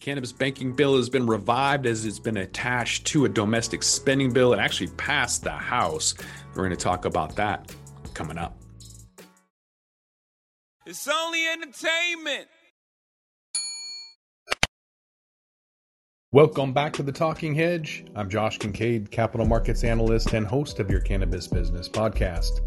cannabis banking bill has been revived as it's been attached to a domestic spending bill. It actually passed the House. We're going to talk about that coming up. It's only entertainment. Welcome back to the Talking Hedge. I'm Josh Kincaid, capital markets analyst and host of your cannabis business podcast.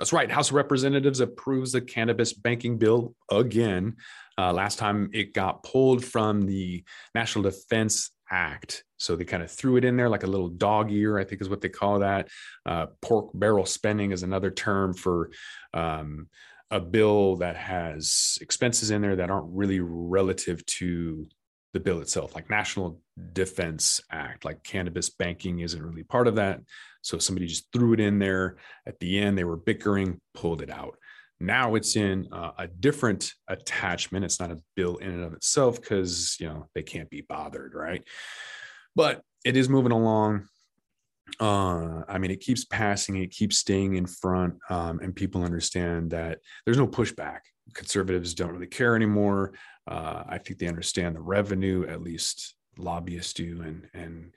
That's right. House of Representatives approves the cannabis banking bill again. Uh, last time it got pulled from the National Defense Act. So they kind of threw it in there like a little dog ear, I think is what they call that. Uh, pork barrel spending is another term for um, a bill that has expenses in there that aren't really relative to the bill itself, like National Defense Act, like cannabis banking isn't really part of that. So somebody just threw it in there. At the end, they were bickering, pulled it out. Now it's in uh, a different attachment. It's not a bill in and of itself because you know they can't be bothered, right? But it is moving along. Uh, I mean, it keeps passing, it keeps staying in front, um, and people understand that there's no pushback. Conservatives don't really care anymore. Uh, I think they understand the revenue, at least lobbyists do, and and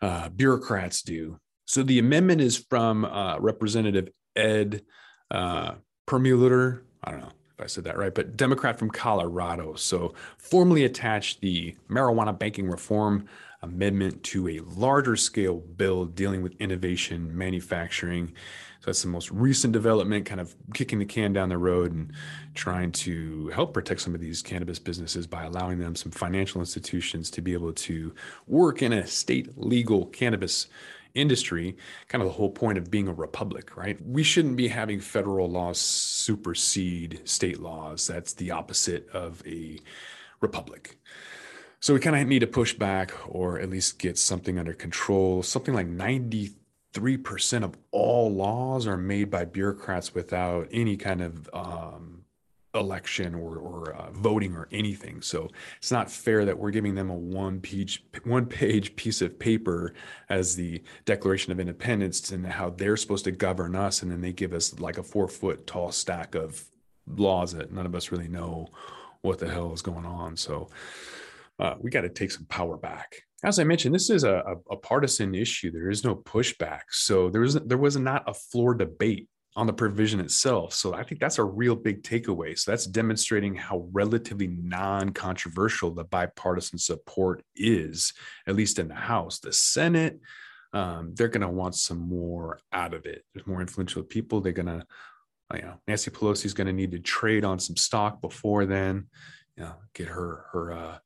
uh, bureaucrats do. So the amendment is from uh, Representative Ed uh, Perlmutter. I don't know I said that right, but Democrat from Colorado. So formally attached the marijuana banking reform amendment to a larger scale bill dealing with innovation manufacturing. So that's the most recent development, kind of kicking the can down the road and trying to help protect some of these cannabis businesses by allowing them some financial institutions to be able to work in a state legal cannabis industry, kind of the whole point of being a republic, right? We shouldn't be having federal laws supersede state laws. That's the opposite of a republic. So we kind of need to push back or at least get something under control. Something like 93% of all laws are made by bureaucrats without any kind of um, election or, or uh, voting or anything. So it's not fair that we're giving them a one page one page piece of paper as the Declaration of Independence and how they're supposed to govern us, and then they give us like a four foot tall stack of laws that none of us really know what the hell is going on. So uh, we got to take some power back. As I mentioned, this is a, a, partisan issue. There is no pushback. So there was there was not a floor debate on the provision itself. So I think that's a real big takeaway. So that's demonstrating how relatively non controversial the bipartisan support is, at least in the House. The Senate, um, they're going to want some more out of it. There's more influential people. They're going to, you know, Nancy Pelosi is going to need to trade on some stock before then, you know, get her, her, uh,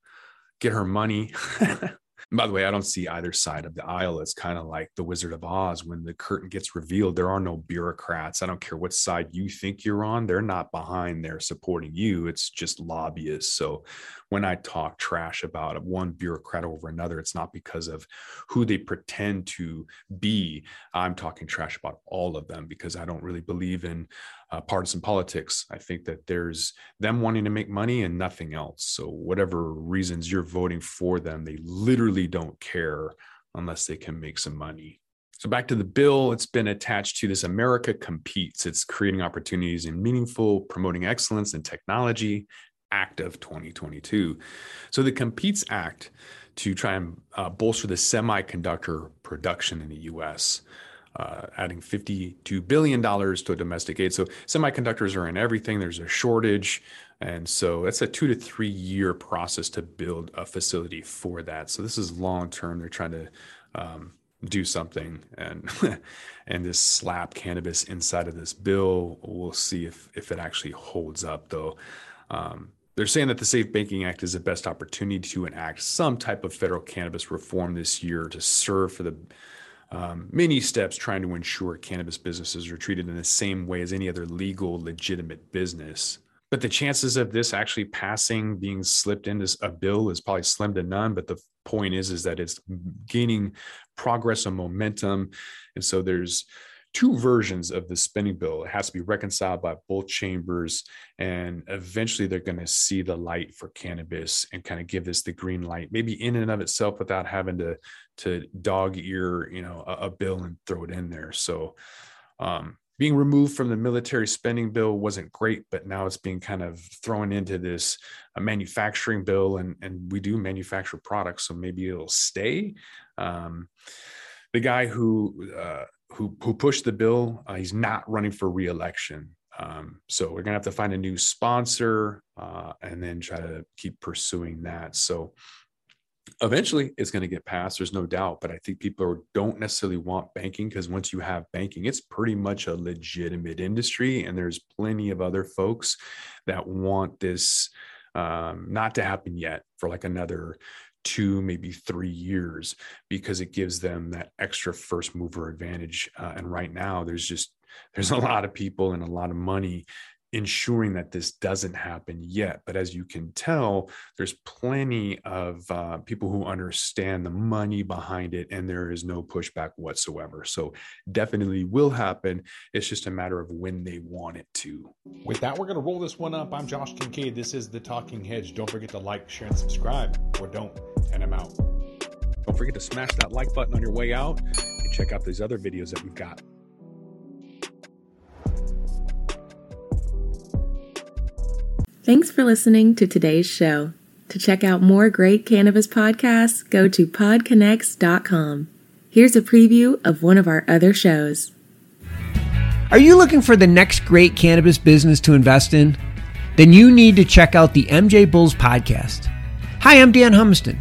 get her money. And by the way, I don't see either side of the aisle. It's kind of like the Wizard of Oz. When the curtain gets revealed, there are no bureaucrats. I don't care what side you think you're on, they're not behind there supporting you. It's just lobbyists. So when I talk trash about one bureaucrat over another, it's not because of who they pretend to be. I'm talking trash about all of them because I don't really believe in uh, partisan politics. I think that there's them wanting to make money and nothing else. So, whatever reasons you're voting for them, they literally don't care unless they can make some money. So, back to the bill, it's been attached to this America Competes. It's creating opportunities in meaningful, promoting excellence in technology, Act of 2022. So, the Competes Act to try and uh, bolster the semiconductor production in the US uh, adding $52 billion to domestic aid. So semiconductors are in everything. There's a shortage. And so that's a two to three year process to build a facility for that. So this is long term. They're trying to um, do something and and this slap cannabis inside of this bill. We'll see if if it actually holds up though. Um, they're saying that the Safe Banking Act is the best opportunity to enact some type of federal cannabis reform this year to serve for the um, many steps trying to ensure cannabis businesses are treated in the same way as any other legal, legitimate business. But the chances of this actually passing, being slipped into a bill, is probably slim to none. But the point is, is that it's gaining progress and momentum, and so there's two versions of the spending bill. It has to be reconciled by both chambers, and eventually they're going to see the light for cannabis and kind of give this the green light, maybe in and of itself, without having to to dog ear, you know, a, a bill and throw it in there. So, um, being removed from the military spending bill wasn't great, but now it's being kind of thrown into this uh, manufacturing bill, and and we do manufacture products, so maybe it'll stay. Um, the guy who uh, who who pushed the bill, uh, he's not running for reelection. Um, so we're gonna have to find a new sponsor uh, and then try to keep pursuing that. So eventually it's to get passed there's no doubt but i think people don't necessarily want banking because once you have banking it's pretty much a legitimate industry and there's plenty of other folks that want this um, not to happen yet for like another two maybe three years because it gives them that extra first mover advantage uh, and right now there's just there's a lot of people and a lot of money ensuring that this doesn't happen yet. But as you can tell, there's plenty of uh, people who understand the money behind it, and there is no pushback whatsoever. So definitely will happen. It's just a matter of when they want it to. With that, we're going to roll this one up. I'm Josh Kincaid. This is The Talking Hedge. Don't forget to like, share, and subscribe, or don't. Don't forget to smash that like button on your way out and check out these other videos that we've got. Thanks for listening to today's show. To check out more great cannabis podcasts, go to podconnects.com. Here's a preview of one of our other shows. Are you looking for the next great cannabis business to invest in? Then you need to check out the MJ Bulls podcast. Hi, I'm Dan Humiston.